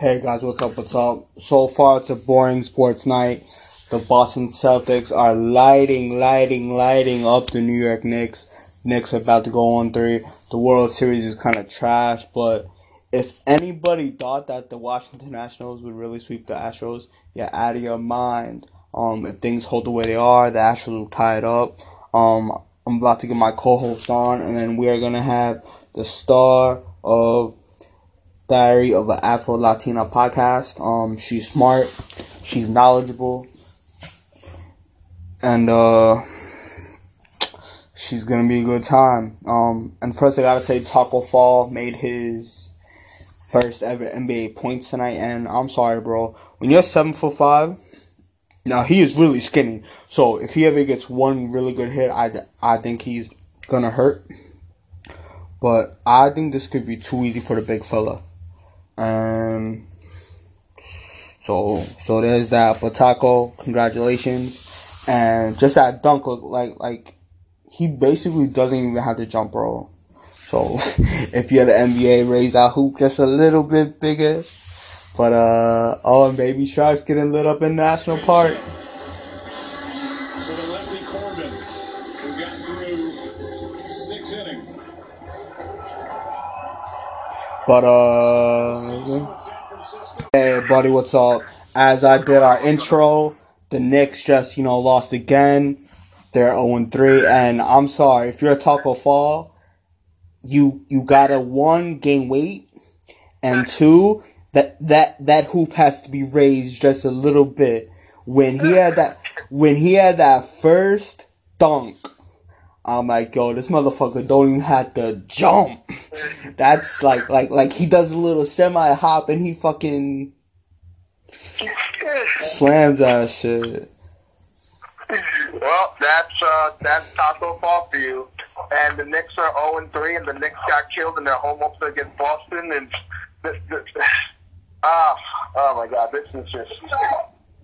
Hey guys, what's up? What's up? So far, it's a boring sports night. The Boston Celtics are lighting, lighting, lighting up the New York Knicks. Knicks are about to go on three. The World Series is kind of trash, but if anybody thought that the Washington Nationals would really sweep the Astros, you're out of your mind. Um, if things hold the way they are, the Astros will tie it up. Um, I'm about to get my co-host on, and then we are gonna have the star of Diary of an Afro Latina podcast. Um, she's smart, she's knowledgeable, and uh, she's gonna be a good time. Um, and first I gotta say, Tacko Fall made his first ever NBA points tonight, and I'm sorry, bro. When you're seven foot five, now he is really skinny. So if he ever gets one really good hit, I I think he's gonna hurt. But I think this could be too easy for the big fella. Um, so so there's that. But Tacko, congratulations, and just that dunk look like like he basically doesn't even have to jump roll. So if you're the NBA, raise that hoop just a little bit bigger. But uh, oh, and Baby Shark's getting lit up in National Park. But uh, hey buddy, what's up? As I did our intro, the Knicks just you know lost again. They're 0 3, and I'm sorry if you're a Tacko Fall, you you gotta one gain weight, and two that that that hoop has to be raised just a little bit. When he had that when he had that first dunk I'm like, yo, this motherfucker don't even have to jump. That's like, like, like he does a little semi hop and he fucking slams that shit. Well, that's uh, that's Tacko Fall for you. And the Knicks are 0 and 3, and the Knicks got killed in their home opener against Boston. And this, this, ah, oh my God, this is just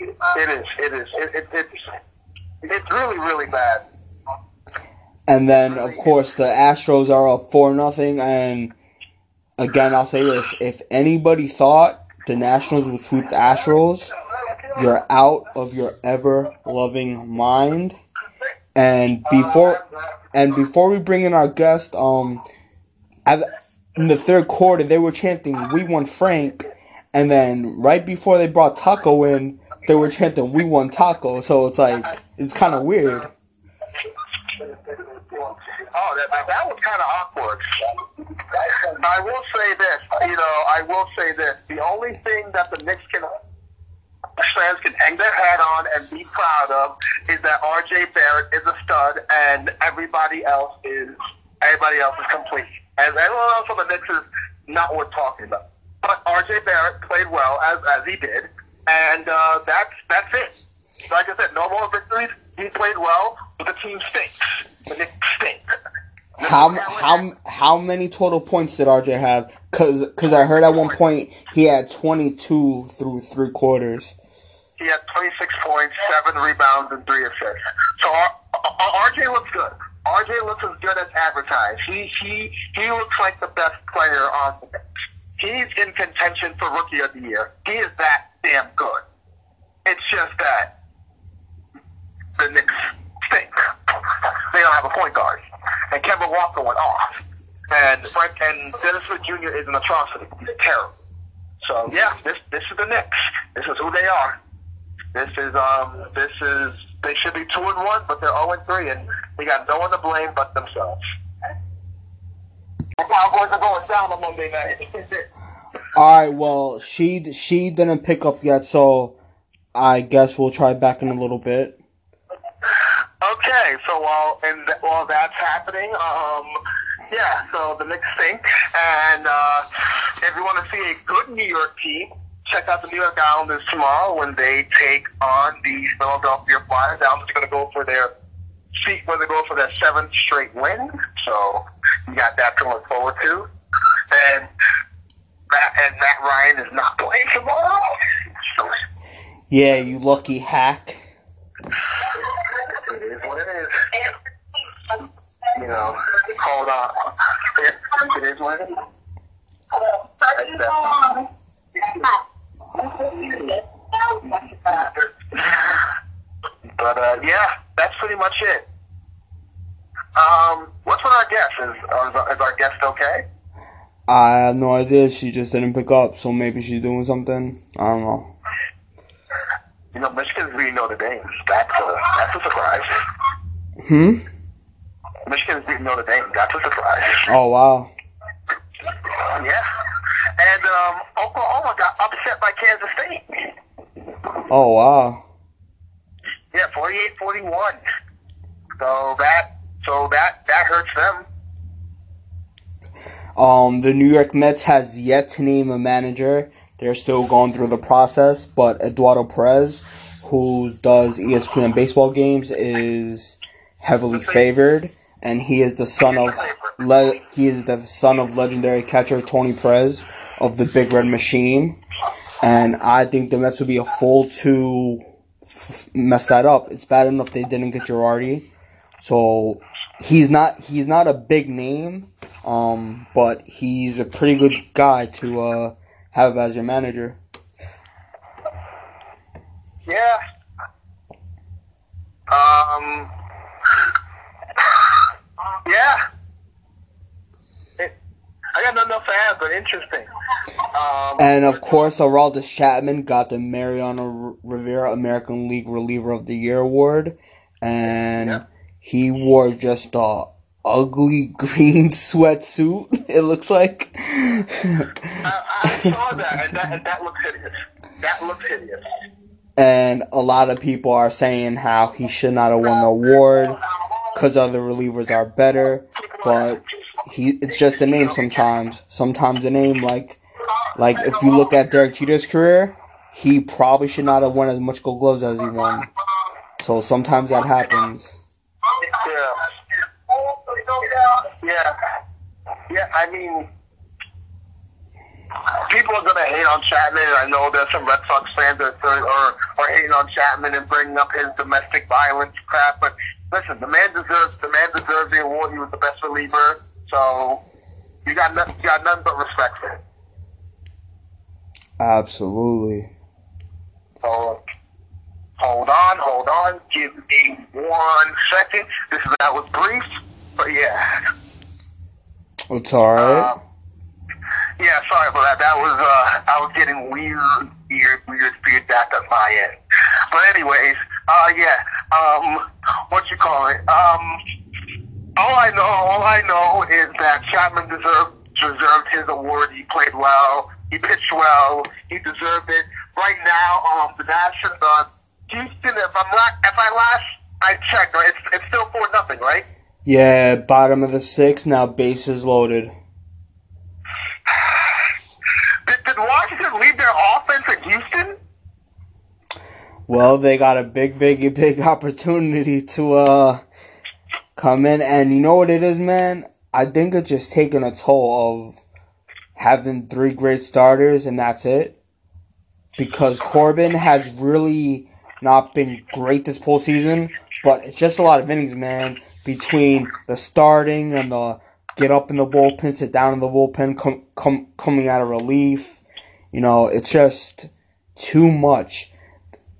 it is, it is, it, it, it's it's really, really bad. And then, of course, the Astros are up 4 nothing. And again, I'll say this if anybody thought the Nationals would sweep the Astros, you're out of your ever loving mind. And before and before we bring in our guest, um, in the third quarter they were chanting "We won, Frank," and then right before they brought Tacko in, they were chanting "We won, Tacko." So it's like it's kind of weird. Oh, that, that was kind of awkward. I will say this, you know, I will say this. The only thing that the Knicks can fans can hang their hat on and be proud of is that RJ Barrett is a stud and everybody else is everybody else is complete. And everyone else on the Knicks is not worth talking about. But RJ Barrett played well as as he did, and uh, that's that's it. Like I said, no more victories. He played well, but the team stinks. How how how many total points did RJ have? Cause cause I heard at one point he had twenty two through three quarters. He had twenty six points, seven rebounds, and three assists. So RJ looks good. RJ looks as good as advertised. He he he looks like the best player on the bench. He's in contention for rookie of the year. He is that damn good. It's just that the Knicks stink. They don't have a point guard and Kemba Walker went off. And Frank and Dennis Smith Jr. is an atrocity. He's terrible. So yeah, this this is the Knicks. This is who they are. This is um this is they should be two and one, but they're zero and three, and they got no one to blame but themselves. The Cowboys are going down on Monday night. All right, well, she she didn't pick up yet, so I guess we'll try back in a little bit. Okay, so while and while that's happening, um, yeah, so the Knicks stink, and uh, if you want to see a good New York team, check out the New York Islanders tomorrow when they take on the Philadelphia Flyers. The Islanders are going to go for their seat when they go for their seventh straight win, so you got that to look forward to, and Matt and Matt Ryan is not playing tomorrow. Yeah, you lucky hack it is what it is. You know, hold on. It is what it is. But uh, yeah, that's pretty much it. Um, what's with our guest? Is, is our guest okay? I have no idea. She just didn't pick up, so maybe she's doing something. I don't know. You know, Michigan's beating Notre Dame. That's a that's a surprise. Hmm. Michigan's beating Notre Dame. That's a surprise. Oh wow. Yeah. And um, Oklahoma got upset by Kansas State. Oh wow. Yeah, 48-41. So that so that that hurts them. Um, the New York Mets has yet to name a manager. They're still going through the process, but Eduardo Perez, who does ESPN baseball games, is heavily favored, and he is the son of le- he is the son of legendary catcher Tony Perez of the Big Red Machine, and I think the Mets would be a fool to f- mess that up. It's bad enough they didn't get Girardi, so he's not he's not a big name, um, but he's a pretty good guy to uh, have as your manager. Yeah. Um. Yeah. It, I got nothing else to add, but interesting. Um, And of course, Aroldis Chapman got the Mariano Rivera American League Reliever of the Year award, and Yeah. he wore just a ugly green sweatsuit. It looks like. I, I saw that, and that, and that looks hideous. That looks hideous. and a lot of people are saying how he should not have won the award because other relievers are better, but he it's just a name sometimes. Sometimes a name like like if you look at Derek Jeter's career, he probably should not have won as much Gold Gloves as he won. So sometimes that happens. Yeah. Yeah. Yeah, I mean, people are to hate on Chapman. I know there's some Red Sox fans that are, are, are hating on Chapman and bringing up his domestic violence crap. But listen, the man deserves the man deserves the award. He was the best reliever. So you got nothing, you got nothing but respect for him. Absolutely. So hold on, hold on. Give me one second. This is that was brief, but yeah. It's alright. Um, yeah, sorry about that. That was uh, I was getting weird, weird, weird feedback on my end. But anyways, uh, yeah. Um, what you call it? Um, all I know, all I know is that Chapman deserved deserved his award. He played well. He pitched well. He deserved it. Right now, um, the National, uh, Houston. If I'm not, if I last I checked, right, it's it's still four nothing, right? Yeah, bottom of the sixth, now bases loaded. Did, did Washington leave their offense at Houston? Well, they got a big, big, big opportunity to uh come in, and you know what it is, man. I think it's just taking a toll of having three great starters, and that's it. Because Corbin has really not been great this postseason, but it's just a lot of innings, man. Between the starting and the get up in the bullpen, sit down in the bullpen, come, come coming out of relief, you know, it's just too much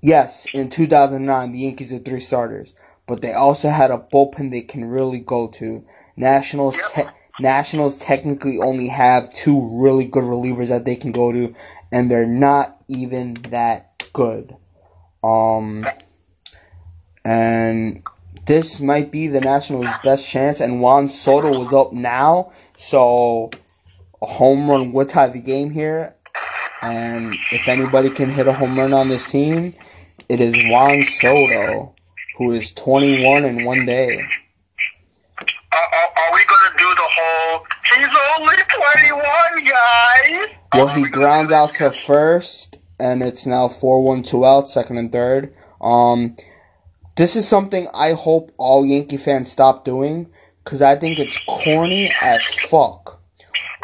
yes, in 2009, the Yankees had three starters, but they also had a bullpen they can really go to. Nationals, te- Nationals technically only have two really good relievers that they can go to, and they're not even that good. Um, and this might be the Nationals' best chance, and Juan Soto was up now, so a home run would tie the game here. And if anybody can hit a home run on this team, it is Juan Soto, who is 21 in one day. Are, are, are we going to do the whole, he's only 21, guys? Well, he we grounds out to first, and it's now 4 1 2 out, second and third. Um, this is something I hope all Yankee fans stop doing, because I think it's corny as fuck.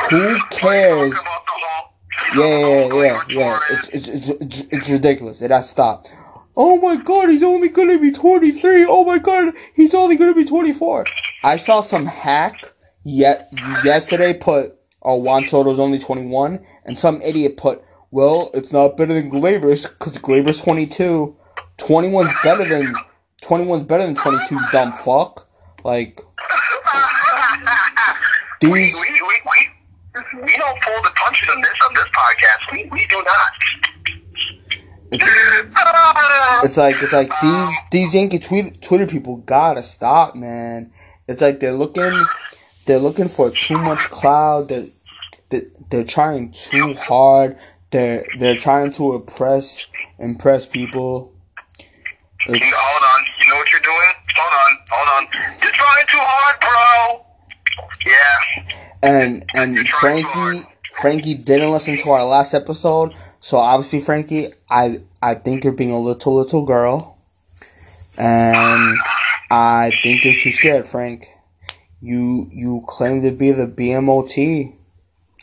Who cares? Talk about the whole- Yeah, yeah, yeah, yeah. It's, it's, it's, it's, it's ridiculous. It has stopped. Oh my god, he's only gonna be 23. Oh my god, he's only gonna be 24. I saw some hack yet yesterday put, oh, Juan Soto's only 21, and some idiot put, well, it's not better than Gleyber's because Gleyber's 22. 21's better than 21's better than 22. Dumb fuck. Like these. We, we, we, we, we don't pull the punches on this on this podcast. We, we do not. It's, it's like it's like these these Yankee tweet, Twitter people gotta stop, man. It's like they're looking they're looking for too much cloud. They're, they're, they're trying too hard. They're they're trying to impress impress people. You- hold on. You know what you're doing? Hold on. Hold on. You're trying too hard, bro. Yeah. and and Frankie Frankie didn't listen to our last episode, so obviously Frankie, I I think you're being a little little girl, and I think you're too scared, Frank. You you claim to be the BMOT,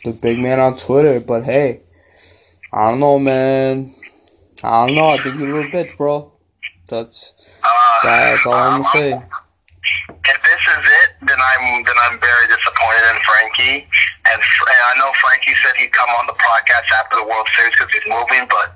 the big man on Twitter, but hey, I don't know, man. I don't know. I think you're a little bitch, bro. That's that's all I'm gonna say. If this is it, then I'm then I'm very disappointed in Frankie. And, and I know Frankie said he'd come on the podcast after the World Series because he's moving, but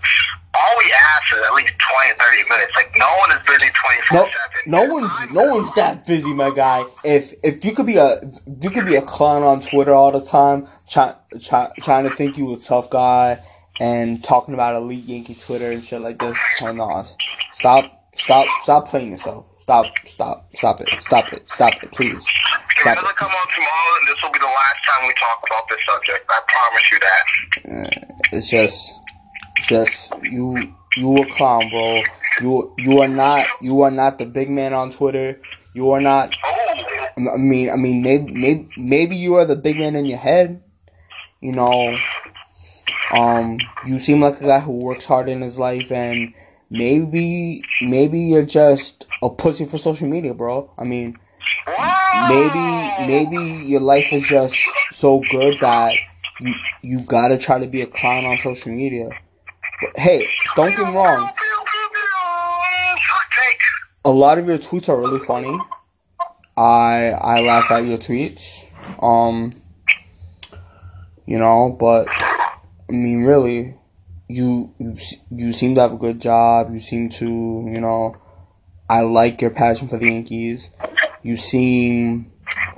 all we ask is at least 20, 30 minutes. Like no one is busy twenty No, four seven. no one's no one's that busy, my guy. If if you could be a you could be a clown on Twitter all the time, try, try, trying to think you a tough guy and talking about elite Yankee Twitter and shit like this. Turn on. Stop, stop, stop playing yourself. Stop, stop, stop it, stop it, stop it, please. Stop doesn't it. come on tomorrow, then this will be the last time we talk about this subject. I promise you that. It's just, just you. You a clown, bro. You you are not you are not the big man on Twitter. You are not Oh, I mean, I mean, maybe, maybe, maybe you are the big man in your head. You know, um, you seem like a guy who works hard in his life, and maybe, maybe you're just a pussy for social media, bro. I mean, maybe, maybe your life is just so good that you you gotta try to be a clown on social media. But hey, don't get me wrong. A lot of your tweets are really funny. I I laugh at your tweets. Um you know, but I mean really you you you seem to have a good job. You seem to, you know, I like your passion for the Yankees. You seem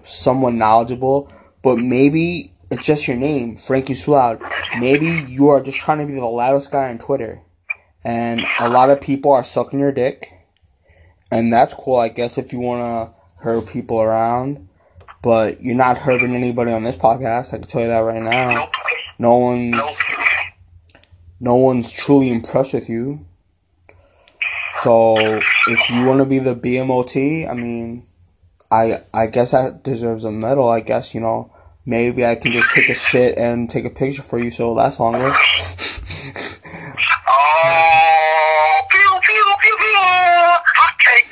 somewhat knowledgeable, but maybe it's just your name, Frankie Sloud. Maybe you are just trying to be the loudest guy on Twitter. And a lot of people are sucking your dick and that's cool, I guess, if you want to hurt people around. But you're not hurting anybody on this podcast. I can tell you that right now. No one's. No one's truly impressed with you. So if you want to be the BMOT, I mean, I I guess that deserves a medal. I guess you know maybe I can just take a shit and take a picture for you so it lasts longer. Oh, pew, pew, pew, pew. Hot take.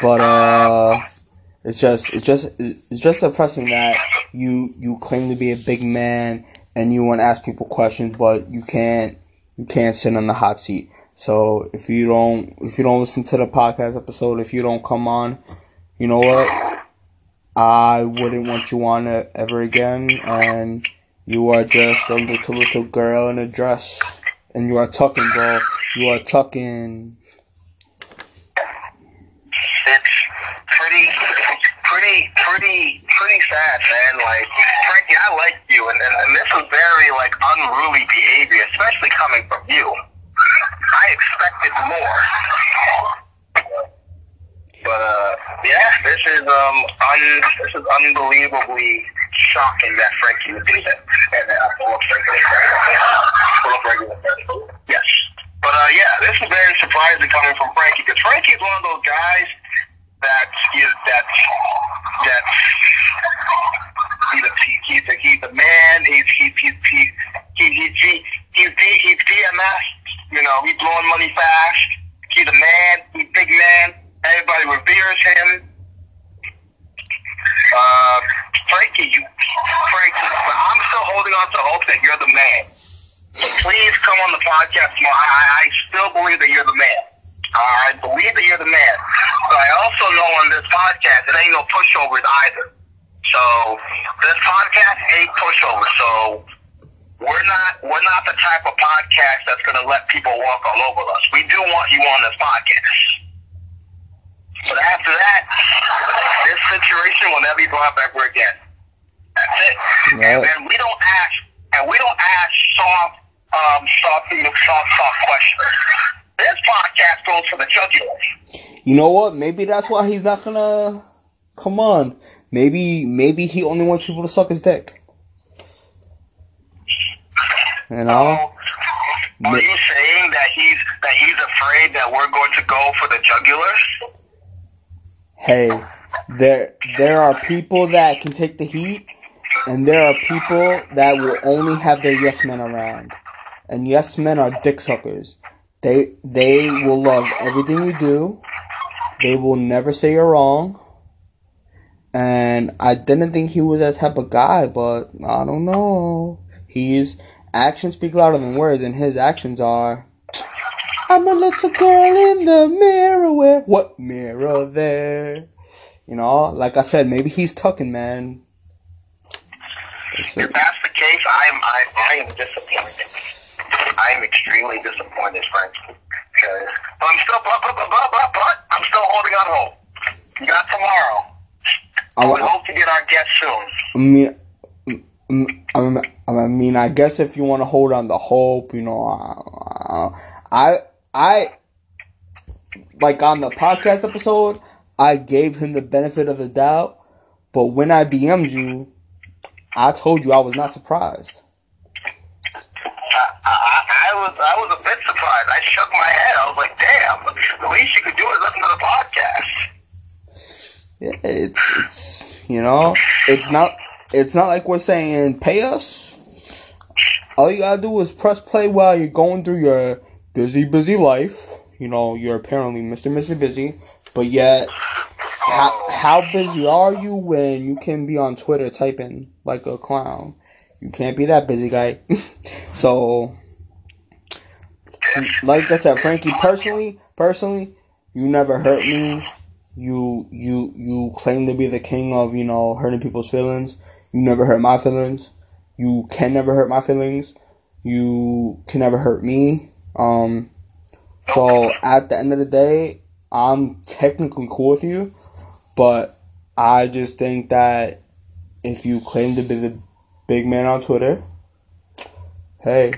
But uh, it's just it's just it's just depressing that you you claim to be a big man and you want to ask people questions, but you can't you can't sit on the hot seat. So if you don't if you don't listen to the podcast episode, if you don't come on, you know what? I wouldn't want you on it ever again, and you are just a little little girl in a dress, and you are tucking, bro. You are tucking. It's pretty, pretty, pretty, pretty sad, man. Like, Frankie, I like you, and, and, and this is very, like, unruly behavior, especially coming from you. I expected more. But, uh, yeah, this is, um, un, this is unbelievably shocking that Frankie would do that. And, uh, of regular full of regular Yes. But, uh, yeah, this is very surprising coming from Frankie, because Frankie is one of those guys that is that that he's a he's a man. He's he's he's he's he's he's, he's, he's, he's, he's DMS. You know, he's blowing money fast. He's a man. He's a big man. Everybody reveres him. Uh, Frankie, you, Frankie, but I'm still holding on to hope that you're the man. So please come on the podcast tomorrow. I, I I still believe that you're the man. I believe that you're the man. But I also know on this podcast, it ain't no pushovers either. So this podcast ain't pushovers. So we're not we're not the type of podcast that's going to let people walk all over us. We do want you on this podcast. But after that, this situation will never be brought up ever again. That's it. Right. And, and we don't ask, and we don't ask soft, um, soft, soft, soft questions. This podcast goes for the jugular. You know what? Maybe that's why he's not gonna. Come on. Maybe maybe he only wants people to suck his dick. You know? So, are you saying that he's that he's afraid that we're going to go for the jugular? Hey, there there are people that can take the heat, and there are people that will only have their yes men around. And yes men are dick suckers. They they will love everything you do. They will never say you're wrong. And I didn't think he was that type of guy, but I don't know. He's actions speak louder than words, and his actions are. I'm a little girl in the mirror. Where what mirror there? You know, like I said, maybe he's tucking, man. If that's the case, I am I, I am disappointed. I am extremely disappointed, frankly. But I'm still but, but, but, but, but, I'm still holding on hope. You got tomorrow. I, We hope to get our guest soon. I mean, I I mean, I guess if you want to hold on to hope, you know, I, I, I, like on the podcast episode, I gave him the benefit of the doubt, but when I DM'd you, I told you I was not surprised. I, I, I was I was a bit surprised. I shook my head. I was like, "Damn! The least you could do is listen to the podcast." Yeah, it's it's you know, it's not it's not like we're saying pay us. All you gotta do is press play while you're going through your busy, busy life. You know, you're apparently Mr. Mr. Busy, but yet, how, how busy are you when you can be on Twitter typing like a clown? You can't be that busy, guy. so, like I said, Frankie, personally, personally, you never hurt me. You you you claim to be the king of you know hurting people's feelings. You never hurt my feelings. You can never hurt my feelings. You can never hurt me. Um, so at the end of the day, I'm technically cool with you, but I just think that if you claim to be the big man on Twitter, hey,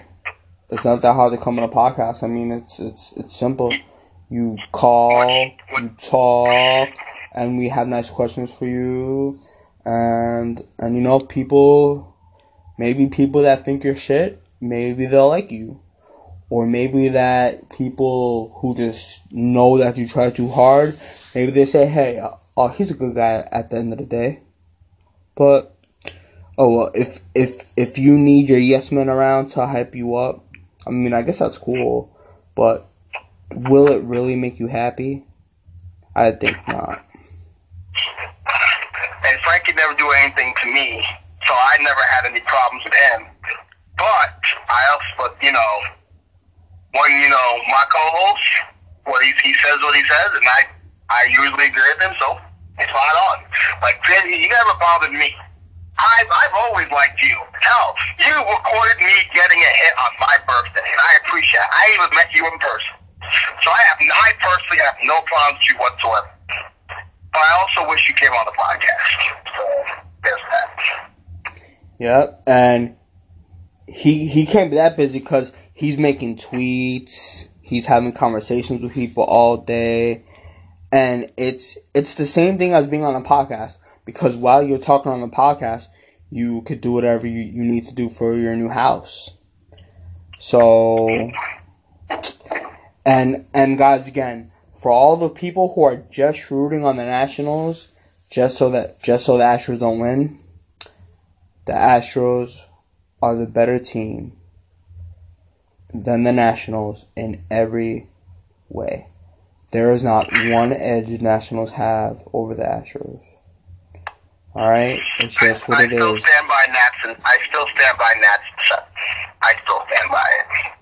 it's not that hard to come on a podcast. I mean, it's it's it's simple. You call, you talk, and we have nice questions for you. And and you know, people, maybe people that think you're shit, maybe they'll like you, or maybe that people who just know that you try too hard, maybe they say, hey, uh, oh, he's a good guy at the end of the day. But oh well, if if if you need your yes men around to hype you up, I mean, I guess that's cool, but will it really make you happy? I think not. And Frankie never do anything to me, so I never had any problems with him. But I also, but you know, when you know my co-host, what he he says what he says, and I I usually agree with him, so it's right on. Like Finn, he never bothered me. I've I've always liked you. Hell, you recorded me getting a hit on my birthday, and I appreciate. it. I even met you in person, so I have I personally have no problems with you whatsoever. But I also wish you came on the podcast. So there's that. Yep, and he he can't be that busy because he's making tweets, he's having conversations with people all day, and it's it's the same thing as being on a podcast. Because while you're talking on the podcast, you could do whatever you, you need to do for your new house. So, and and guys, again, for all the people who are just rooting on the Nationals, just so that just so the Astros don't win, the Astros are the better team than the Nationals in every way. There is not one edge the Nationals have over the Astros. All right, it's just what it is. I still stand by Nats, and I still stand by Nats. I still stand by it.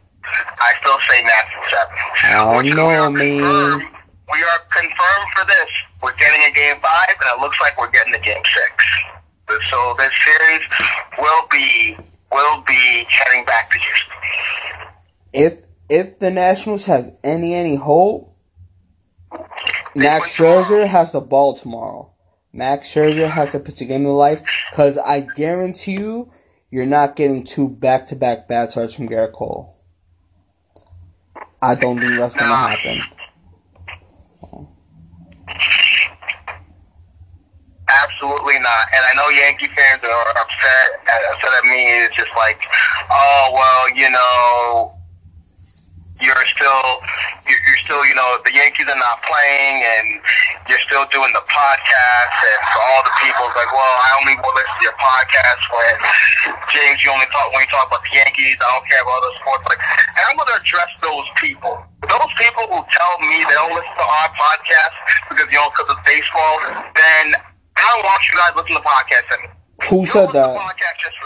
I still say Nats and seven. Oh, Which no, we are man. confirmed- We are confirmed for this. We're getting a game five, and it looks like we're getting a game six. So this series will be will be heading back to Houston. If if the Nationals have any any hope, Max. Scherzer has the ball tomorrow. Max Scherzer has to pitch a game of life because I guarantee you, you're not getting two back to back bad starts from Gerrit Cole. I don't think that's gonna happen. Absolutely not. And I know Yankee fans are upset. Upset at me. It's just like, oh well, you know, you're still, you're, still, you know, the Yankees are not playing, and you're still doing the podcast. And for all the people, like, well, I only will listen to your podcast when James, you only talk when you talk about the Yankees. I don't care about other sports. Like, and I'm going to address those people. Those people who tell me they don't listen to our podcast because you know because of baseball, then I don't want you guys listen to podcasts anymore. Who You said that? podcasts just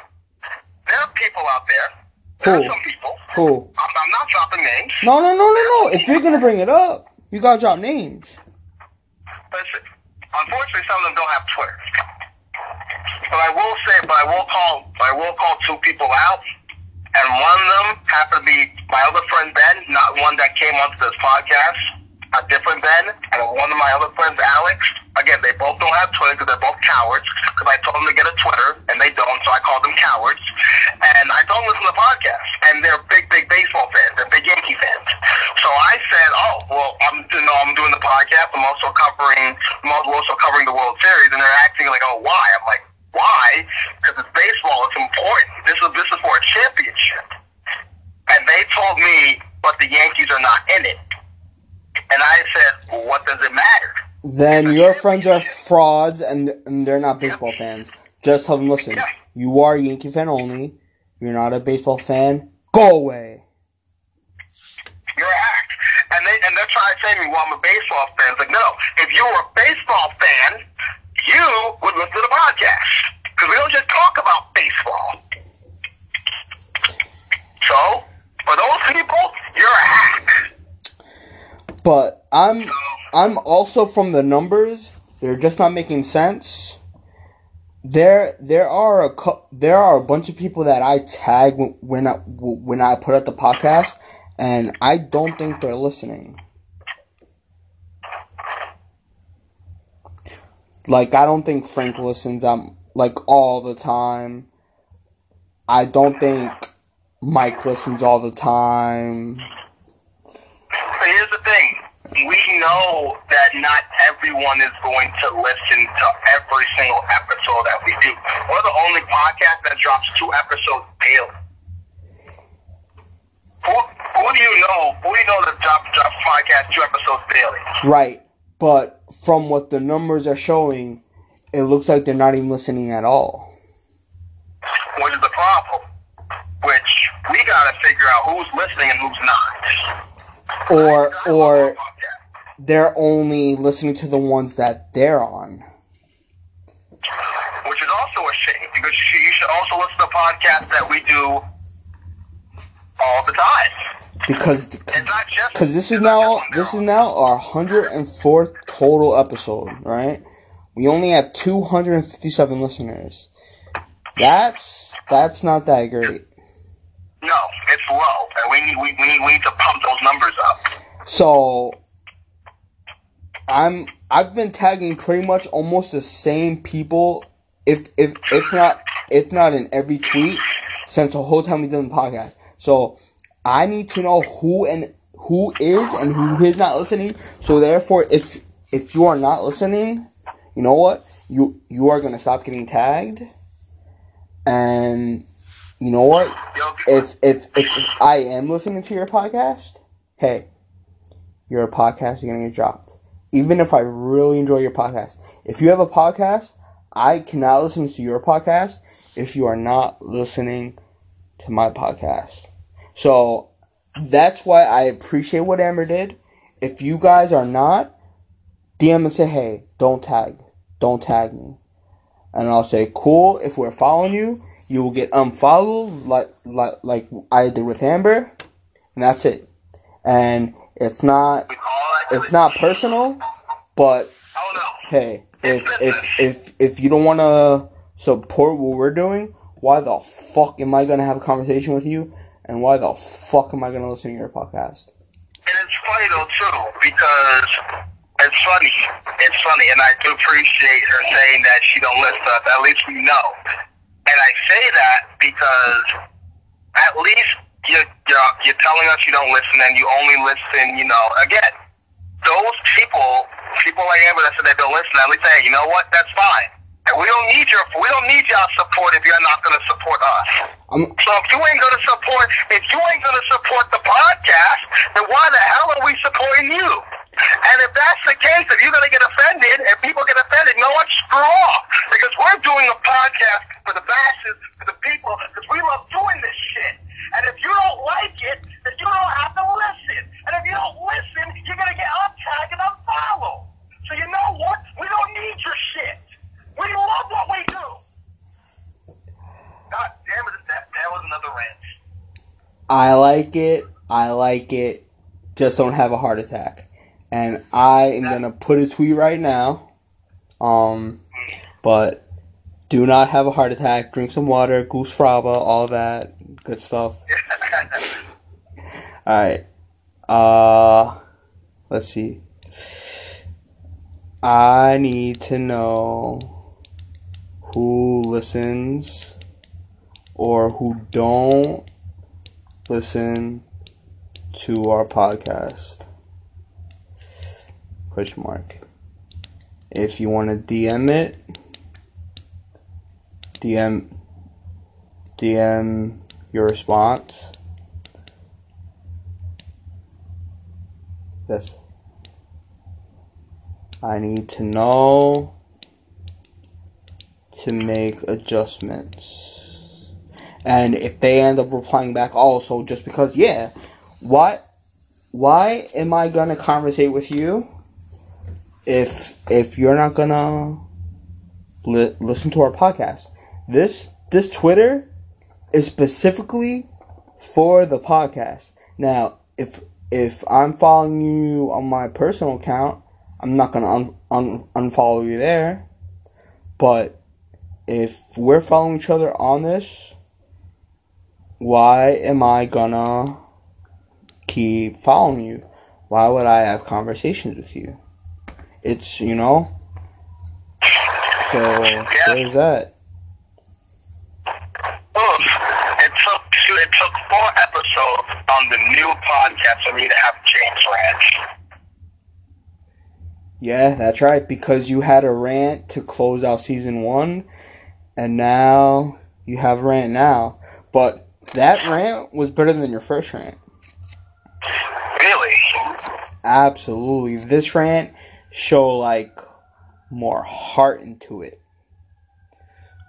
there are people out there. Who? some people. Who? I'm, I'm not dropping names. No, no, no, no, no. If you're gonna bring it up, you gotta drop names. Listen, unfortunately, some of them don't have Twitter. But I will say, but I will call, I will call two people out, and one of them happened to be my other friend Ben, not one that came onto this podcast, a different Ben, and one of my other friends, Alex. Again, they both don't have Twitter because they're both cowards. Because I told them to get a Twitter, and they don't, so I call them cowards. And I don't listen to podcasts, and they're big, big baseball fans. They're big Yankee fans. So I said, oh, well, I'm, you know, I'm doing the podcast. I'm also covering, I'm also covering the World Series, and they're acting like, oh, why? Why? Because it's baseball. It's important. This is this is for a championship. And they told me, but the Yankees are not in it. And I said, well, what does it matter? Then your friends are frauds and, and they're not baseball fans. Just tell them, listen, you are a Yankee fan only. You're not a baseball fan. Go away. You're a hack. And they and they're trying to say to me, well, I'm a baseball fan. It's like, no, if you were a baseball fan, you would listen to the podcast. Because we don't just talk about baseball. So, for those people, you're a hack. But I'm I'm also from the numbers. They're just not making sense. There there are a there are a bunch of people that I tag when I when I put out the podcast, and I don't think they're listening. Like I don't think Frank listens. um like all the time. I don't think Mike listens all the time. But here's the thing. We know that not everyone is going to listen to every single episode that we do. We're the only podcast that drops two episodes daily. Who, who do you know? Who do you know that drops drops podcast two episodes daily? Right, but from what the numbers are showing, it looks like they're not even listening at all. Which is the problem. Which we gotta figure out who's listening and who's not. Or or. They're only listening to the ones that they're on. which is also a shame because you should, you should also listen to the podcasts that we do all the time. Because It's not just because this is now this is now our hundred and fourth total episode, right? We only have two hundred and fifty seven listeners. That's that's not that great. No, it's low, and we need we, we need we need to pump those numbers up. So I'm I've been tagging pretty much almost the same people, if if if not if not in every tweet since the whole time we did the podcast. So I need to know who and who is and who is not listening. So therefore, if if you are not listening, you know what you you are gonna stop getting tagged, and you know what Yo, if if if I am listening to your podcast, hey, your podcast is gonna get dropped. Even if I really enjoy your podcast, if you have a podcast, I cannot listen to your podcast if you are not listening to my podcast. So that's why I appreciate what Amber did. If you guys are not, DM and say, hey, don't tag, don't tag me, and I'll say, cool. If we're following you, you will get unfollowed like like like I did with Amber, and that's it. And it's not all I do it's not personal, but Oh hey, if if if if you don't want to support what we're doing, why the fuck am I gonna have a conversation with you? And why the fuck am I gonna listen to your podcast? And it's funny though too because it's funny. It's funny, and I do appreciate her saying that she don't listen to us. At least we know. And I say that because at least you're, you're, you're telling us you don't listen, and you only listen. You know, again, those people, people like Amber that said they don't listen. At least say, you know what? That's fine. And we don't need your we don't need y'all support if you're not going to support us. I'm- so if you ain't going to support if you ain't going to support the podcast, then why the hell are we supporting you? And if that's the case, if you're going to get offended and people get offended, no one screw off because we're doing a podcast for the masses, for the people, because we love doing this shit. And if you don't like it, then you don't have to listen. And if you don't listen, you're going to get untagged and unfollowed. So you know what? We don't need your shit. We love what we do. God damn it, that, that was another rant. I like it. I like it. Just don't have a heart attack. And I am gonna put a tweet right now. Um, but do not have a heart attack. Drink some water. Goose fraba. All that good stuff. All right. Uh, let's see. I need to know who listens or who don't listen to our podcast. Question mark. If you want to DM it, DM DM your response. Yes. I need to know to make adjustments. And if they end up replying back also just because yeah, why why am I gonna conversate with you if if you're not gonna li- listen to our podcast? This this Twitter is specifically for the podcast. Now, if if I'm following you on my personal account, I'm not gonna un- un- unfollow you there. But if we're following each other on this, why am I gonna keep following you? Why would I have conversations with you? It's you know. So there's that. Oof. It took two, it took episodes on the new podcast for me to have James Ranch. Yeah, that's right. Because you had a rant to close out season one, and now you have rant now. But that rant was better than your first rant. Really? Absolutely. This rant show like more heart into it.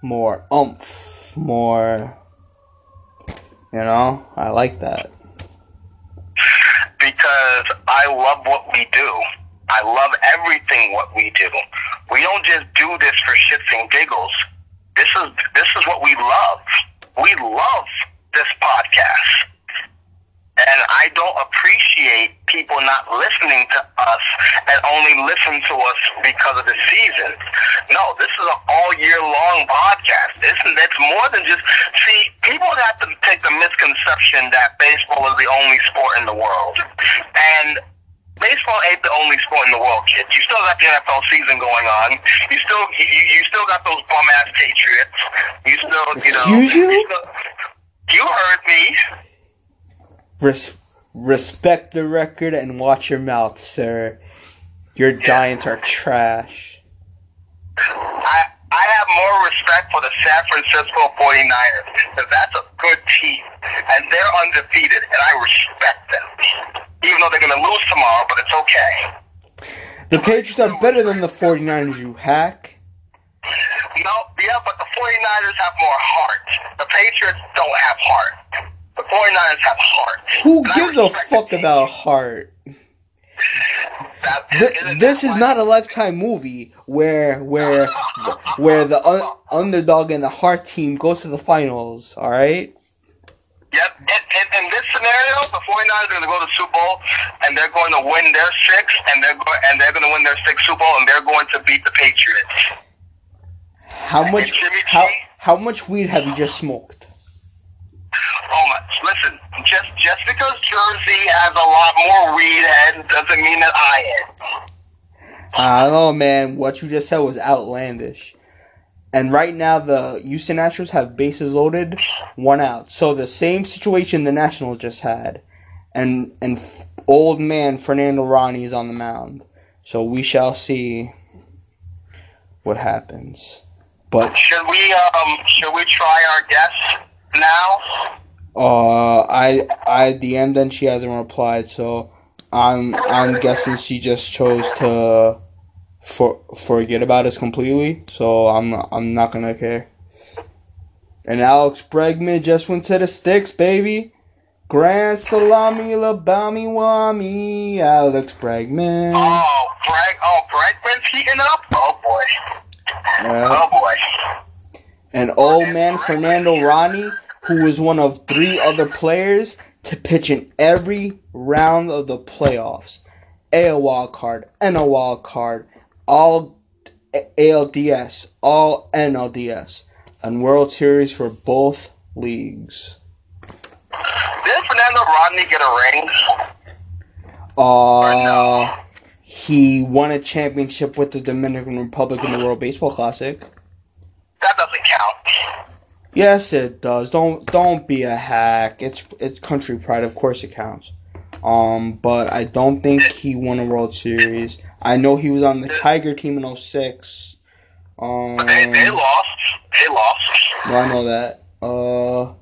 More umph. More you know? I like that. Because I love what we do. I love everything what we do. We don't just do this for shits and giggles. This is this is what we love. We love this podcast. And I don't appreciate people not listening to us and only listen to us because of the season. No, this is an all year long podcast. This it's more than just see people have to take the misconception that baseball is the only sport in the world. And baseball ain't the only sport in the world, kid. You still got the NFL season going on. You still you, you still got those bum ass Patriots. You still you know Excuse you? still- you heard me. Res- respect the record and watch your mouth, sir. Your Giants are trash. I I have more respect for the San Francisco 49ers because that's a good team and they're undefeated and I respect them. Even though they're going to lose tomorrow, but it's okay. The Patriots are better than the 49ers, you hack. No, yeah, but the 49ers have more heart. The Patriots don't have heart. The 49ers have heart. Who And gives a fuck about heart? Th- this is not a lifetime movie where where where the un- underdog and the heart team goes to the finals. All right. Yep. In, in, in this scenario, the 49ers are going to go to the Super Bowl, and they're going to win their sixth, and they're go- and they're going to win their sixth Super Bowl, and they're going to beat the Patriots. How much how how much weed have you just smoked? Oh my! Listen, just just because Jersey has a lot more weed heads doesn't mean that I am. I don't know, man. What you just said was outlandish. And right now, the Houston Astros have bases loaded, one out. So the same situation the Nationals just had, and and f- old man Fernando Rodney is on the mound. So we shall see what happens. But Should we um should we try our guess now? uh, I I DM'd and she hasn't replied. So I'm I'm guessing she just chose to for forget about us completely. So I'm I'm not gonna care. And Alex Bregman just went to the sticks, baby. Grand salami la bami wami, Alex Bregman. Oh, Breg. Oh, Bregman's heating up. Oh boy. Yeah. Oh boy. And old man Fernando Rodney, who was one of three other players to pitch in every round of the playoffs. A wild card, and a wild card, all ALDS, all NLDS, and World Series for both leagues. Did Fernando Rodney get a ring? Uh, he won a championship with the Dominican Republic in the World Baseball Classic. That doesn't count. Yes, it does. Don't don't be a hack. It's it's country pride. Of course, it counts. Um, but I don't think he won a World Series. I know he was on the Tiger team in 06. Um, But they, they lost. They lost. no, I know that. Uh,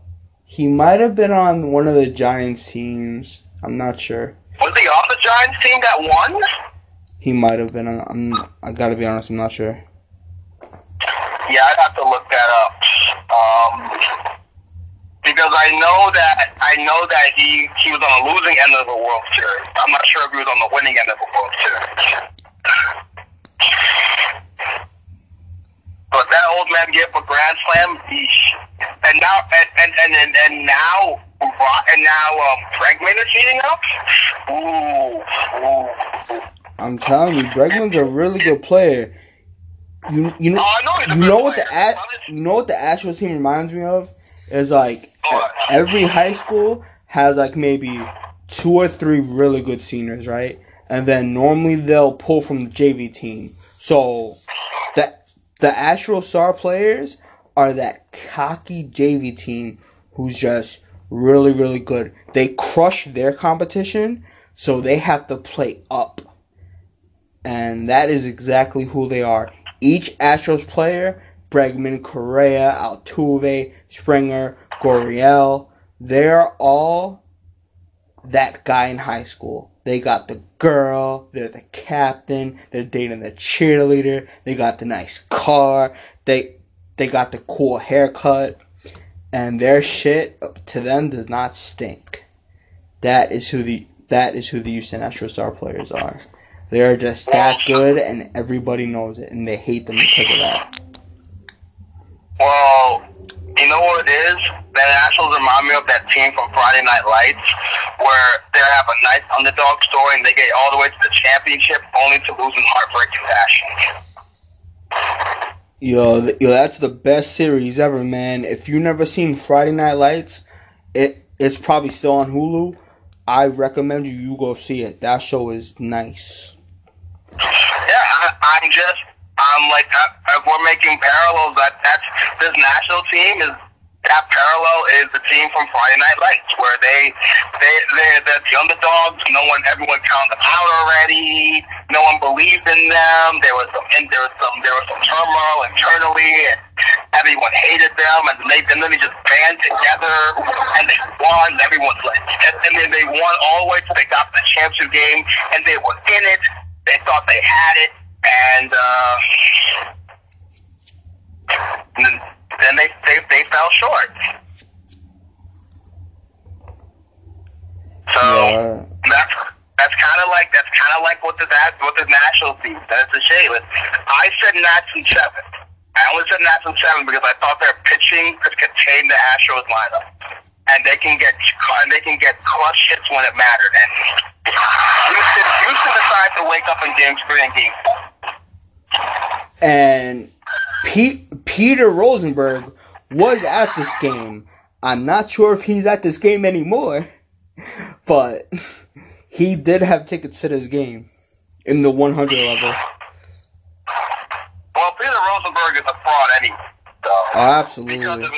he might have been on one of the Giants teams. I'm not sure. Was he on the Giants team that won? He might have been. On, I'm. I gotta be honest. I'm not sure. Yeah, I'd have to look that up. Um, because I know that I know that he he was on the losing end of the World Series. I'm not sure if he was on the winning end of the World Series. But that old man gave up a grand slam, and now and and and and, and now and now um, Bregman is heating up. Ooh, ooh. I'm telling you, Bregman's a really good player. You you know Oh, I know you know what the player. You know what the Astros team reminds me of is like What? every high school has like maybe two or three really good seniors, right? And then normally they'll pull from the JV team. So the the Astro star players are that cocky JV team who's just really really good. They crush their competition, so they have to play up. And that is exactly who they are. Each Astros player, Bregman, Correa, Altuve, Springer, Gurriel, they're all that guy in high school. They got the girl, they're the captain, they're dating the cheerleader, they got the nice car, they they got the cool haircut, and their shit to them does not stink. That is who the that is who the Houston Astros star players are. They are just that good, and everybody knows it, and they hate them because of that. Well, you know what it is? The Nationals remind me of that team from Friday Night Lights, where they have a nice underdog story and they get all the way to the championship, only to lose in heartbreaking fashion. Yo, th- yo, that's the best series ever, man. If you never seen Friday Night Lights, it it's probably still on Hulu. I recommend you you go see it. That show is nice. Yeah, I, I'm just, I'm like, I, we're making parallels, that that's this national team is that parallel is the team from Friday Night Lights, where they they they they're the underdogs. No one, everyone counted them out already. No one believed in them. There was some, and there was some, there was some turmoil internally, and everyone hated them. And they and then they just band together and they won. Everyone's like, and, then they won all the way till they got the championship game, and they were in it. They thought they had it, and. uh then, then they, they they fell short. So Yeah. that's that's kind of like that's kind of like what the that what the national team. That's a shame. I said Nats in seven. I only said Nats in seven because I thought their pitching could contain the Astros lineup, and they can get and they can get clutch hits when it mattered. And Houston Houston decided to wake up in Game Three and Game Four. And Pete, Peter Rosenberg was at this game. I'm not sure if he's at this game anymore, but he did have tickets to this game in the 100 level. Well, Peter Rosenberg is a fraud anyway. So, Oh, absolutely. Because of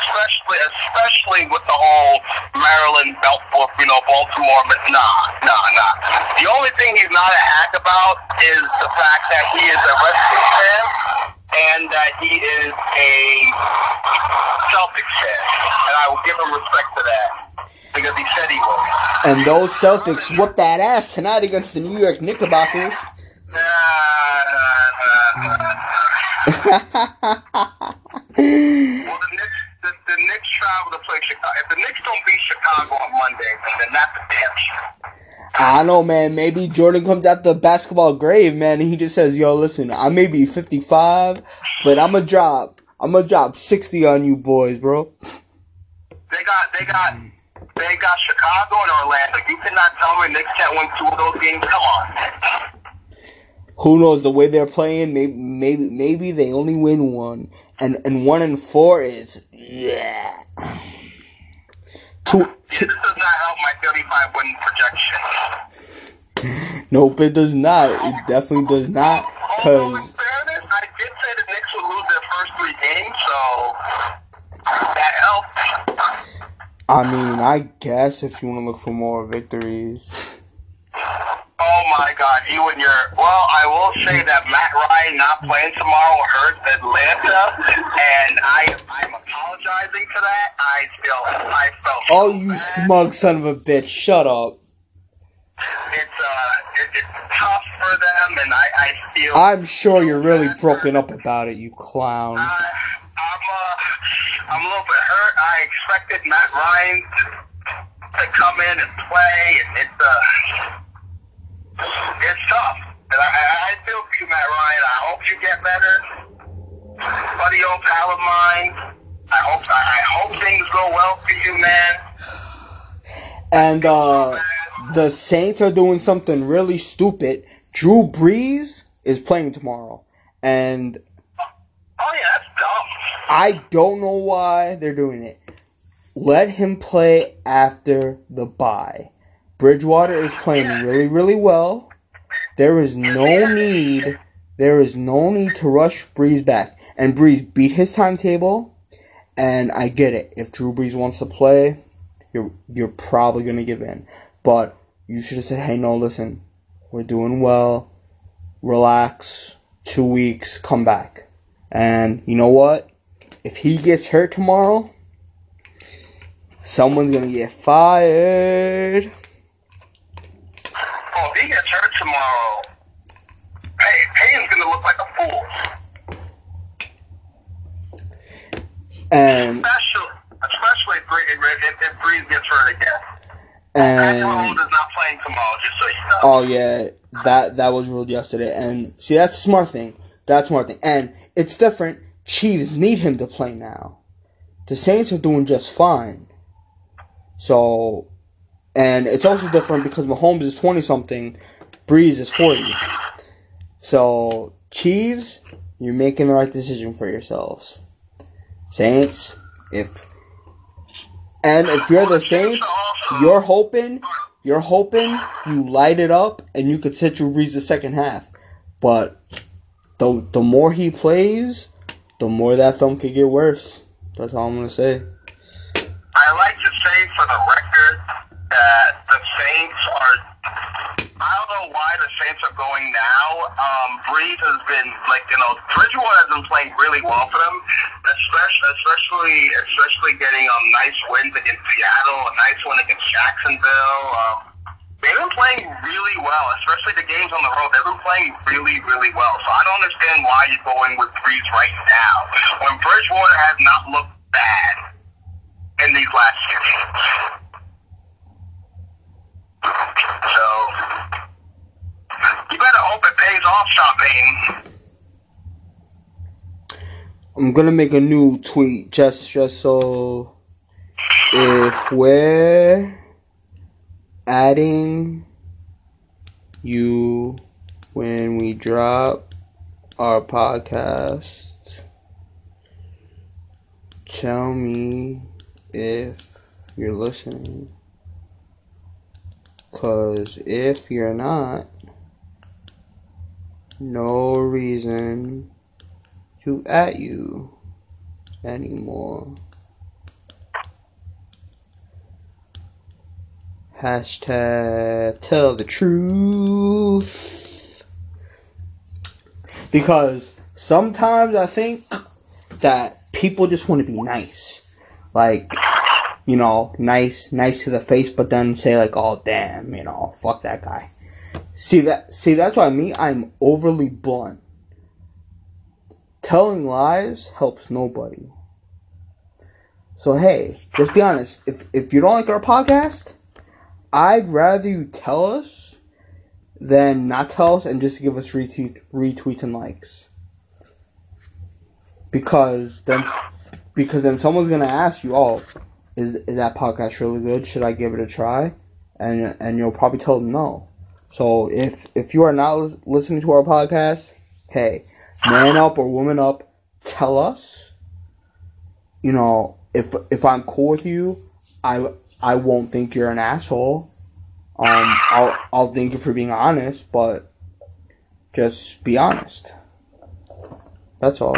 especially, especially with the whole Maryland belt for you know Baltimore, but nah, nah, nah. The only thing he's not a hack about is the fact that he is a wrestling fan and that he is a Celtics fan, and I will give him respect for that because he said he would. And those Celtics whooped that ass tonight against the New York Knickerbockers. Nah, nah, nah, nah. Well, the Knicks, the, the Knicks travel to play Chicago. If the Knicks don't beat Chicago on Monday, then that's a damn shame. I know, man. Maybe Jordan comes out the basketball grave, man, and he just says, "Yo, listen, I may be 55, but I'm gonna drop, I'm gonna drop 60 on you boys, bro." They got, they got, they got Chicago and Orlando. You cannot tell me Knicks can't win two of those games. Come on. Who knows the way they're playing? Maybe, maybe, maybe they only win one, and and one and four is yeah. Two, two, This does not help my 35 win projection. nope, it does not. It definitely does not, Although, cause I did say the Knicks would lose their first three games, so that helps. I mean, I guess if you want to look for more victories. Oh my God, you and your. Well, I will say that Matt Ryan not playing tomorrow hurt Atlanta, and I I'm apologizing for that. I feel I felt. Oh, you bad. smug son of a bitch! Shut up. It's uh, it, it's tough for them, and I I feel. I'm sure you're really broken up about it, you clown. I, I'm uh, I'm a little bit hurt. I expected Matt Ryan to, to come in and play, and it's uh, it's tough. And I, I feel for you, Matt Ryan. I hope you get better, buddy, old pal of mine. I hope I, I hope things go well for you, man. And uh the Saints are doing something really stupid. Drew Brees is playing tomorrow. And Oh yeah, that's dumb. I don't know why they're doing it. Let him play after the bye. Bridgewater is playing really, really well. There is no need. There is no need to rush Brees back. And Brees beat his timetable. And I get it. If Drew Brees wants to play, you're you're probably gonna give in. But you should have said, "Hey, no, listen, we're doing well. Relax. Two weeks, come back." And you know what? If he gets hurt tomorrow, someone's gonna get fired. Oh, if he gets hurt tomorrow, hey, Payton's gonna look like a fool. And Especially, especially if, Bree- if, if, if Brees gets hurt again. And is not playing tomorrow, just so you know. oh yeah, that that was ruled yesterday. And see, that's a smart thing. That's a smart thing. And it's different. Chiefs need him to play now. The Saints are doing just fine. So, and it's also different because Mahomes is twenty something, Brees is forty. So, Chiefs, you're making the right decision for yourselves. Saints, if and if you're the Saints, you're hoping, you're hoping you light it up and you could sit Drew Brees the second half. But the the more he plays, the more that thumb could get worse. That's all I'm gonna say. I like to say for the record that the Saints are. I don't know why the Saints are going now. Um, Brees has been like you know Bridgewater has been playing really well for them, especially especially especially getting um nice wins against Seattle, a nice win against Jacksonville. Um, they've been playing really well, especially the games on the road. They've been playing really really well. So I don't understand why you're going with Brees right now when Bridgewater has not looked bad in these last few games. So you better hope it pays off, Sean I'm gonna make a new tweet just just so if we're adding you when we drop our podcast tell me if you're listening. Because if you're not, no reason to at you anymore. Hashtag tell the truth. Because sometimes I think that people just want to be nice. Like, you know, nice, nice to the face, but then say like, oh damn, you know, fuck that guy. See that, see that's what I mean. I'm overly blunt. Telling lies helps nobody. So hey, just be honest. If if you don't like our podcast, I'd rather you tell us than not tell us and just give us retweet, retweets and likes. Because then, because then someone's gonna ask you, "Oh, is is that podcast really good? Should I give it a try?" And and you'll probably tell them no. So if if you are not listening to our podcast, hey, man up or woman up, tell us. You know, if if I'm cool with you, I I won't think you're an asshole. Um, I'll I'll thank you for being honest, but just be honest. That's all.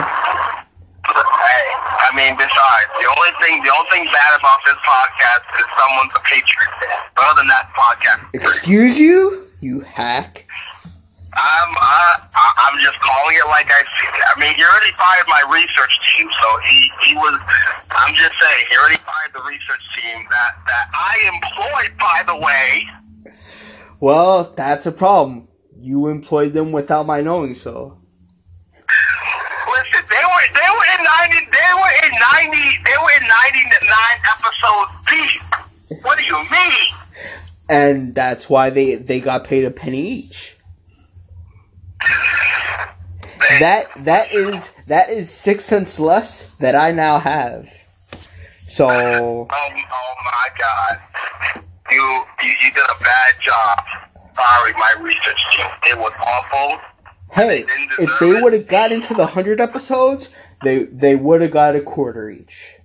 I mean, besides, the only thing, the only thing bad about this podcast is someone's a Patriot fan. Other than that, podcast. Excuse you, you hack. I'm, uh, I- I'm just calling it like I see it. I mean, he already fired my research team, so he, he was. I'm just saying, he already fired the research team that that I employed, by the way. Well, that's a problem. You employed them without my knowing so. Listen, they were they were in ninety they were in ninety they were in ninety nine episodes deep. What do you mean? And that's why they, they got paid a penny each. That that is that is six cents less that I now have. So Oh, oh my God! You, you you did a bad job firing my research team. It was awful. hey, if they would have got into the hundred episodes, they they would have got a quarter each.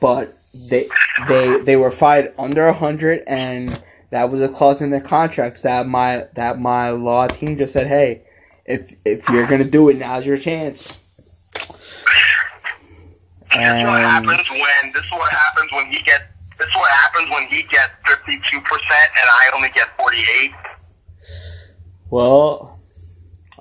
But they they they were fired under a hundred, and that was a clause in their contracts that my that my law team just said, hey, if if you're gonna do it, now's your chance. This is what And happens when this is what happens when he gets this is what happens when he gets fifty two percent and I only get forty eight. well,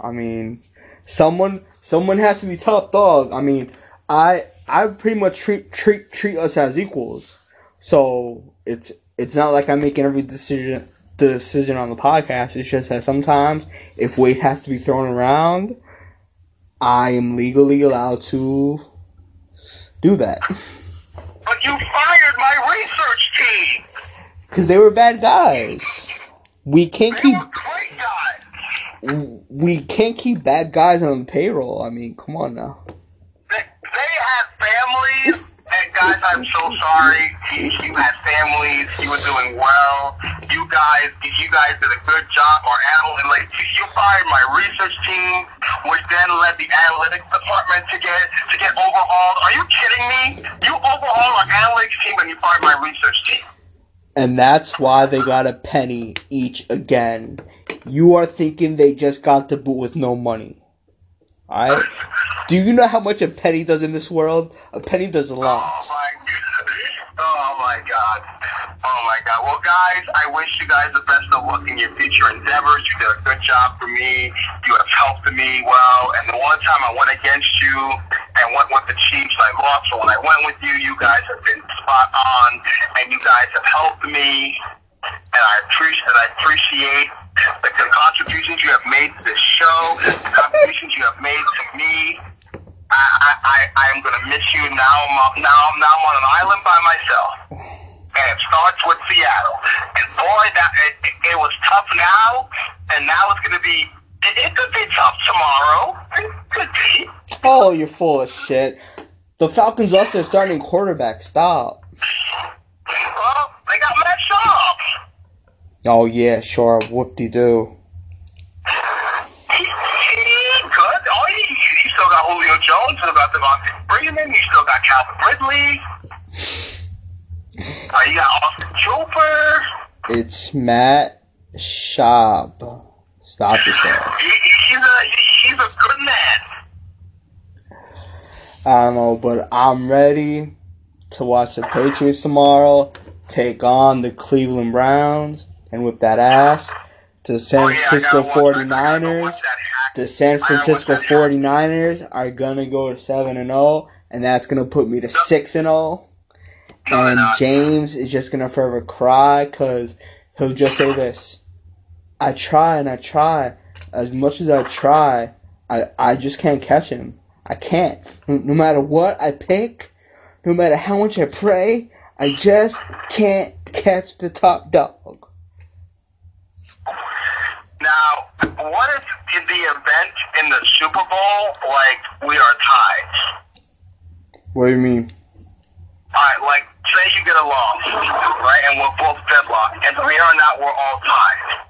I mean, someone someone has to be top dog. I mean, I I pretty much treat treat treat us as equals. So it's it's not like I'm making every decision decision on the podcast. It's just that sometimes if weight has to be thrown around, I am legally allowed to do that But you fired my research team. because they were bad guys. We can't They keep were great guys. We can't keep bad guys on the payroll. I mean, come on now. They, they had families. And guys, I'm so sorry. You, you had families. You were doing well. You guys, you guys did a good job. Our analytics, like you fired my research team, which then led the analytics department to get to get overhauled. Are you kidding me? You overhauled our analytics team and you fired my research team. And that's why they got a penny each again. You are thinking they just got the boot with no money. Alright? Do you know how much a penny does in this world? A penny does a Oh lot. my. Oh my god. Oh my god. Well guys, I wish you guys the best of luck in your future endeavors. You did a good job for me. You have helped me well. And the one time I went against you and went with the Chiefs, I lost. So when I went with you, you guys have been spot on and you guys have helped me and I appreciate and I appreciate the contributions you have made to this show, the contributions you have made to me. I, I, I, I'm gonna miss you now. I'm, now, now I'm on an island by myself, and it starts with Seattle. And boy, that it, it, it was tough now, and now it's gonna be. It, it could be tough tomorrow. It could be. Oh, you're full of shit. The Falcons lost their starting quarterback. Stop. Well, they got Matt Schaub. Oh, yeah, sure. Whoop de doo. He, he. Oh, he, he still got Julio Jones and about Devonta Freeman. You still got Calvin Ridley. Uh, you got Austin Hooper. It's Matt Schaub. Stop yourself. He, he's a he's a good man. I don't know, but I'm ready to watch the Patriots tomorrow take on the Cleveland Browns and whip that ass. The San Oh, yeah, Francisco gotta watch that. I gotta 49ers. watch that hack. The San Francisco that hack. 49ers are gonna go to 7 and 0 and that's gonna put me to 6 and 0. And. James is just gonna forever cry because he'll just say this. I try and I try. As much as I try, I, I just can't catch him. I can't. No, no matter what I pick, no matter how much I pray, I just can't catch the top dog. Now, what if in the event in the Super Bowl, like we are tied? What do you mean? Alright, like say you get a loss, right, and we're both deadlocked, and we are not, we're all tied.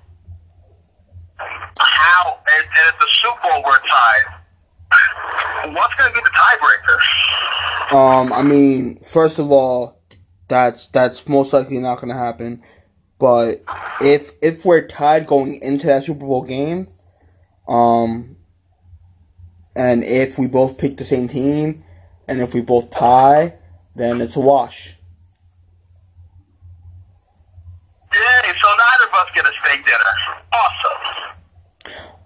How, and, and at the Super Bowl we're tied, what's going to be the tiebreaker? Um, I mean, first of all, that's that's most likely not gonna happen. But if if we're tied going into that Super Bowl game, um, and if we both pick the same team, and if we both tie, then it's a wash. Yay, so neither of us get a steak dinner. Awesome.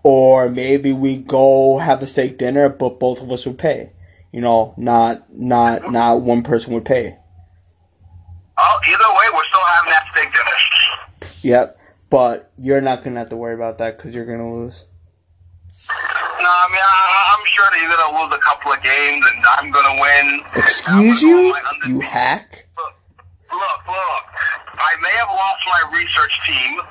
Or maybe we go have a steak dinner, but both of us would pay. You know, not not not one person would pay. Oh, either way, we're still having that steak dinner. Yep. But you're not gonna have to worry about that because you're gonna lose. No, I mean, I, I'm sure that you're going to lose a couple of games and I'm going to win. Excuse gonna you, my you hack. Look, look, look. I may have lost my research team,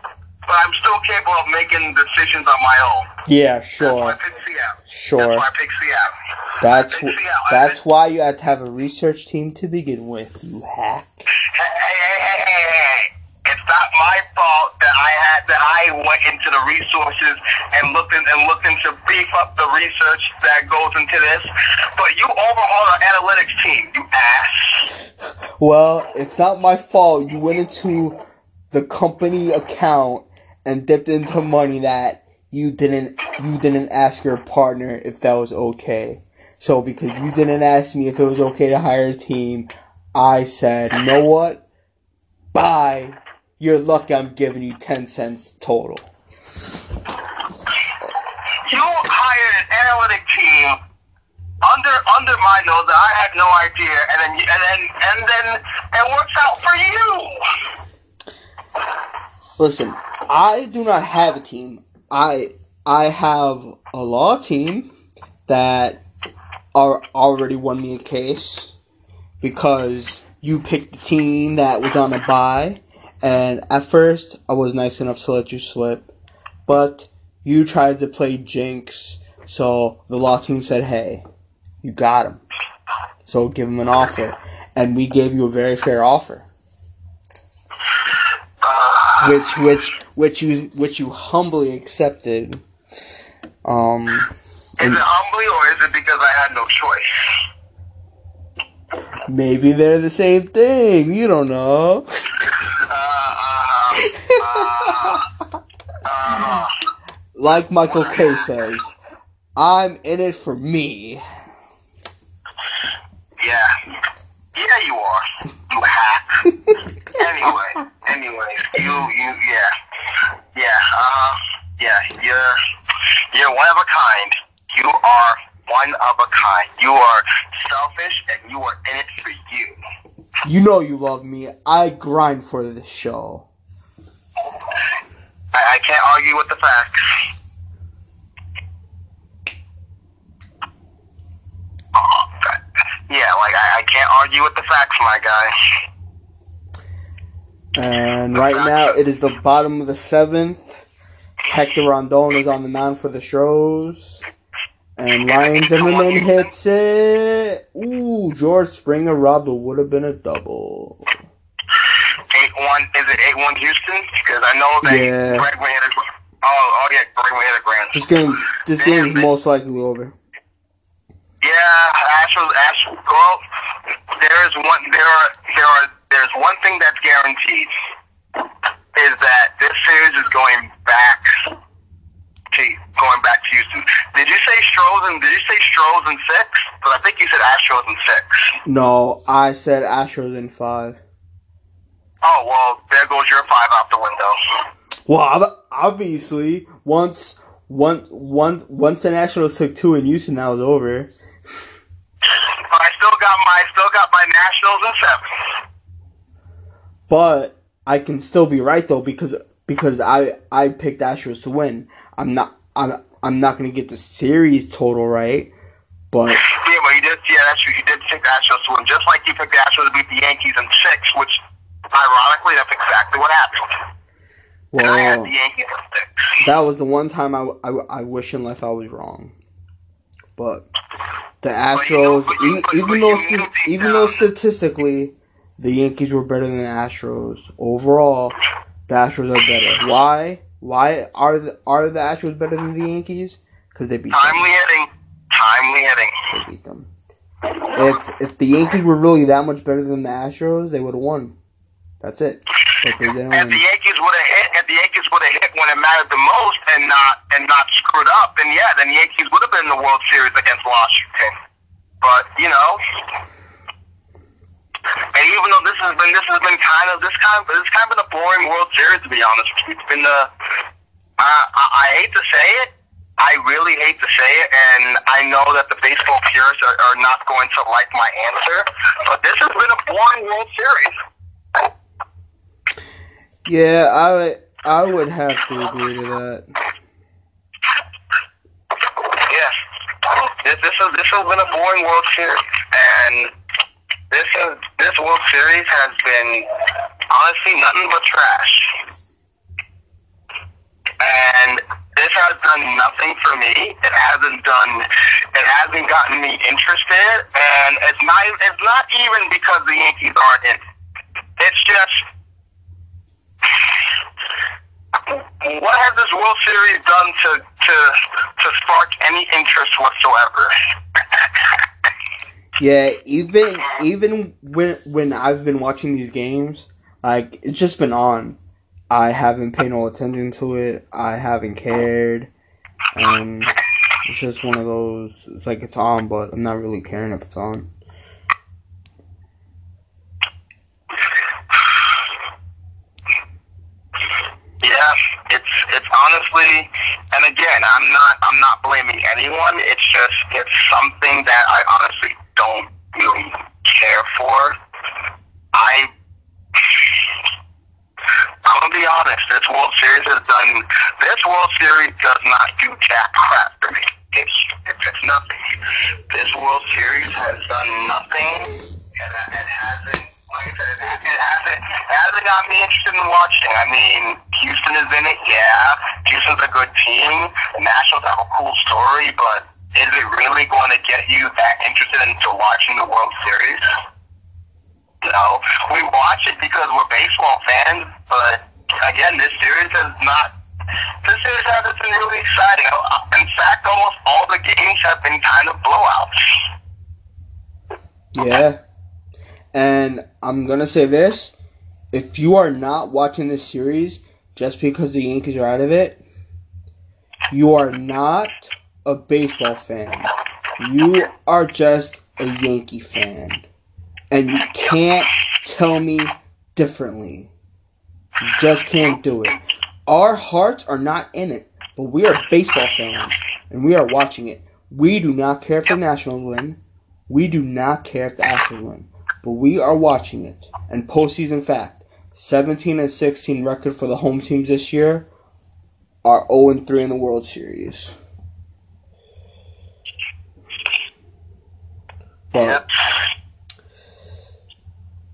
but I'm still capable of making decisions on my own. Yeah, That's why I sure, sure. That's why I picked Seattle. That's wh- picked Seattle. I that's why you had to have a research team to begin with. You hack. My fault that I had that I went into the resources and looked and looked into beef up the research that goes into this. But you overhaul our analytics team, you ass. Well, it's not my fault. You went into the company account and dipped into money that you didn't you didn't ask your partner if that was okay. So because you didn't ask me if it was okay to hire a team, I said, "You know what? Bye. You're lucky I'm giving you 10 cents total." You hired an analytic team under under my nose that I had no idea, and then and then and then it works out for you. Listen, I do not have a team. I I have a law team that are already won me a case because you picked the team that was on a buy, and at first I was nice enough to let you slip, but you tried to play jinx, so the law team said, "Hey, you got him." So give him an offer, and we gave you a very fair offer which which which you which you humbly accepted. Um, Is it humbly or is it because I had no choice? maybe they're the same thing. You don't know. Uh, uh, uh, Like Michael K says, I'm in it for me. yeah, yeah, you are. You hack. anyway, anyway, you, you, yeah, yeah, uh, yeah, you're, you're one of a kind. You are one of a kind. You are selfish, and you are in it for you. You know you love me. I grind for this show. I, I can't argue with the facts. Oh, yeah, like I, I can't argue with the facts, my guy. And right now it is the bottom of the seventh. Hector Rondon is on the mound for the Stros. And Ryan Zimmerman hits it. Ooh, George Springer robbed what would have been a double. One is it eight one Houston? Because I know they yeah. Hit a oh oh yeah hit a grand. This game, this game is most likely over. Yeah, Astros. Astros. Well, there is one. There are. There are. There's one thing that's guaranteed is that this series is going back to going back to Houston. Did you say Stros and did you say Stros in six? But I think you said Astros in six. No, I said Astros in five. Oh well, there goes your five out the window. Well, obviously, once one one once the Nationals took two in Houston, that was over. But I still got my still got my Nationals in seven. But I can still be right though because because I I picked Astros to win. I'm not I'm I'm not gonna get the series total right, but Yeah, but you did. Yeah, that's true. You did pick the Astros to win, just like you picked the Astros to beat the Yankees in six, which ironically that's exactly what happened. And I had well, the Yankees in six. that was the one time I, I, I wish unless I was wrong. But the Astros, but you- but- even but though st- knew deep even though statistically the Yankees were better than the Astros overall, the Astros are better. Why? Why are the, are the Astros better than the Yankees? Because they beat them. Timely hitting. Timely hitting. They beat them. If if the Yankees were really that much better than the Astros, they would have won. That's it. But they didn't If the. Yankees would have hit, if the Yankees would have hit when it mattered the most and not and not screwed up, then yeah, then the Yankees would have been in the World Series against Washington. But you know, and even though this has been this has been kind of this kind of this kind of been a boring World Series to be honest. It's been the I, I, I hate to say it. I really hate to say it, and I know that the baseball purists are, are not going to like my answer, but this has been a boring World Series. Yeah, I would I would have to agree to that. Yes. This, this has this has been a boring World Series, and this is, this World Series has been honestly nothing but trash. And this has done nothing for me. It hasn't done. It hasn't gotten me interested, and it's not. It's not even because the Yankees aren't in. It's just what has this World Series done to to to spark any interest whatsoever? Yeah, even even when when I've been watching these games, like it's just been on. I haven't paid no attention to it. I haven't cared, and it's just one of those. It's like it's on, but I'm not really caring if it's on. Yeah, it's it's honestly, and I'm not I'm not blaming anyone. It's just it's something that I honestly don't really care for. I I'm gonna be honest. This World Series has done. This World Series does not do jack crap for me. It's it's, it's nothing. This World Series has done nothing, and it hasn't. Like I said, it hasn't. It hasn't got me interested in watching. I mean, Houston is in it. Yeah, Houston's a good team. The Nationals have a cool story, but is it really going to get you that interested into watching the World Series? No, we watch it because we're baseball fans, but again, this series has not. This series hasn't been really exciting. In fact, almost all the games have been kind of blowouts. Yeah. And I'm going to say this. If you are not watching this series just because the Yankees are out of it, you are not a baseball fan. You are just a Yankee fan. And you can't tell me differently. You just can't do it. Our hearts are not in it, but we are baseball fans and we are watching it. We do not care if the Nationals win. We do not care if the Astros win, but we are watching it. And postseason fact: 17 and 16 record for the home teams this year are 0 and 3 in the World Series. But Yep.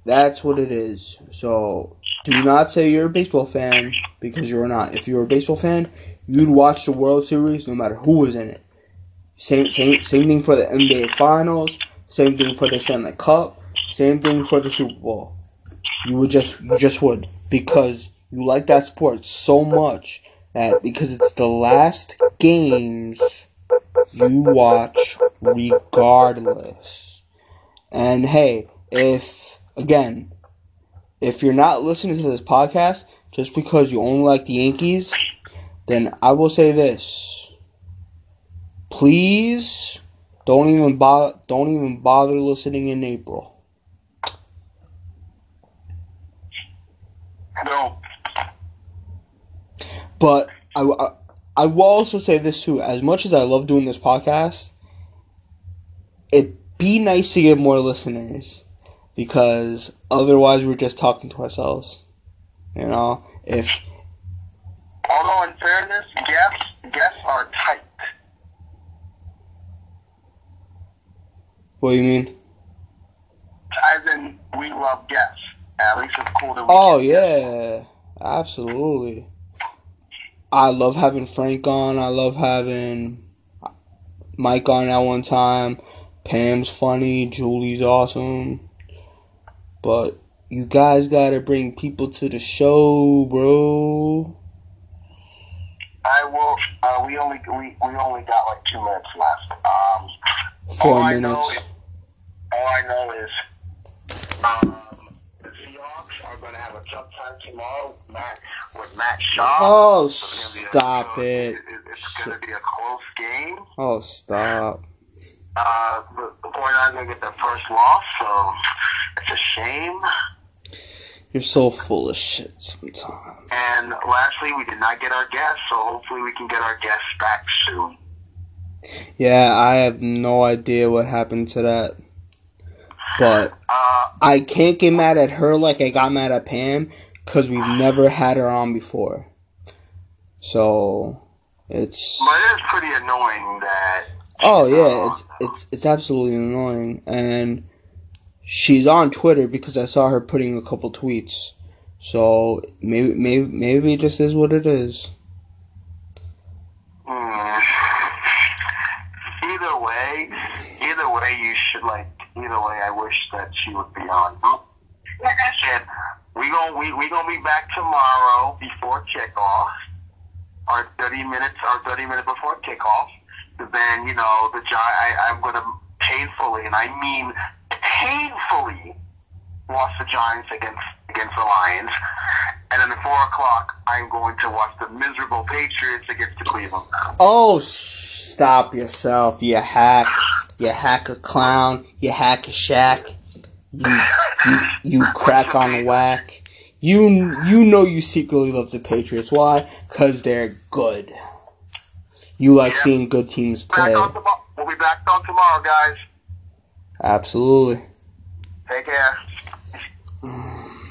that's what it is. So do not say you're a baseball fan because you're not. If you're a baseball fan, you'd watch the World Series no matter who was in it. Same same same thing for the NBA Finals. Same thing for the Stanley Cup. Same thing for the Super Bowl. You would just you just would because you like that sport so much that because it's the last games you watch regardless. And hey, if again, if you're not listening to this podcast just because you only like the Yankees, then I will say this. Please don't even bother don't even bother listening in April. No. But I, I, I will also say this too. As much as I love doing this podcast, it'd be nice to get more listeners because otherwise we're just talking to ourselves. You know, if Although in fairness, guests guests are tight. what do you mean? As in, we love guests. At least it's cool that we. Oh get yeah, absolutely. I love having Frank on. I love having Mike on at one time. Pam's funny. Julie's awesome. But you guys gotta bring people to the show, bro. I will. Uh, we only we, we only got like two minutes left. Um, Four all I know minutes. all I know is um, the Seahawks are going to have a tough time tomorrow with Matt, with Matt Schaub. Oh, gonna a- stop it- it. it- It's going to be a close game. Oh, stop. Uh, the, 49ers going to get their first loss, so it's a shame. You're so full of shit sometimes. And lastly, we did not get our guests, so hopefully we can get our guests back soon. Yeah, I have no idea what happened to that. But Uh, I can't get mad at her like I got mad at Pam because we've never had her on before. So it's but it is pretty annoying that. oh yeah, it's it's it's absolutely annoying, and she's on Twitter because I saw her putting a couple tweets. So maybe maybe maybe it just is what it is. Hmm. Either way, either way, you should like. Either way, I wish that she would be on. Like I said, we gon' we we gonna be back tomorrow before kickoff. Our thirty minutes, our thirty minutes before kickoff. Then you know the Gi- I I'm gonna painfully, and I mean painfully, watch the Giants against against the Lions. And then at four o'clock, I'm going to watch the miserable Patriots against the Cleveland. Oh, stop yourself, you hack, you hack a clown, you hack a shack, you you, you crack on the whack. You you know you secretly love the Patriots. Why? Cause they're good. You like Yeah. seeing good teams play. We'll be back on tomorrow, guys. Absolutely. Take care.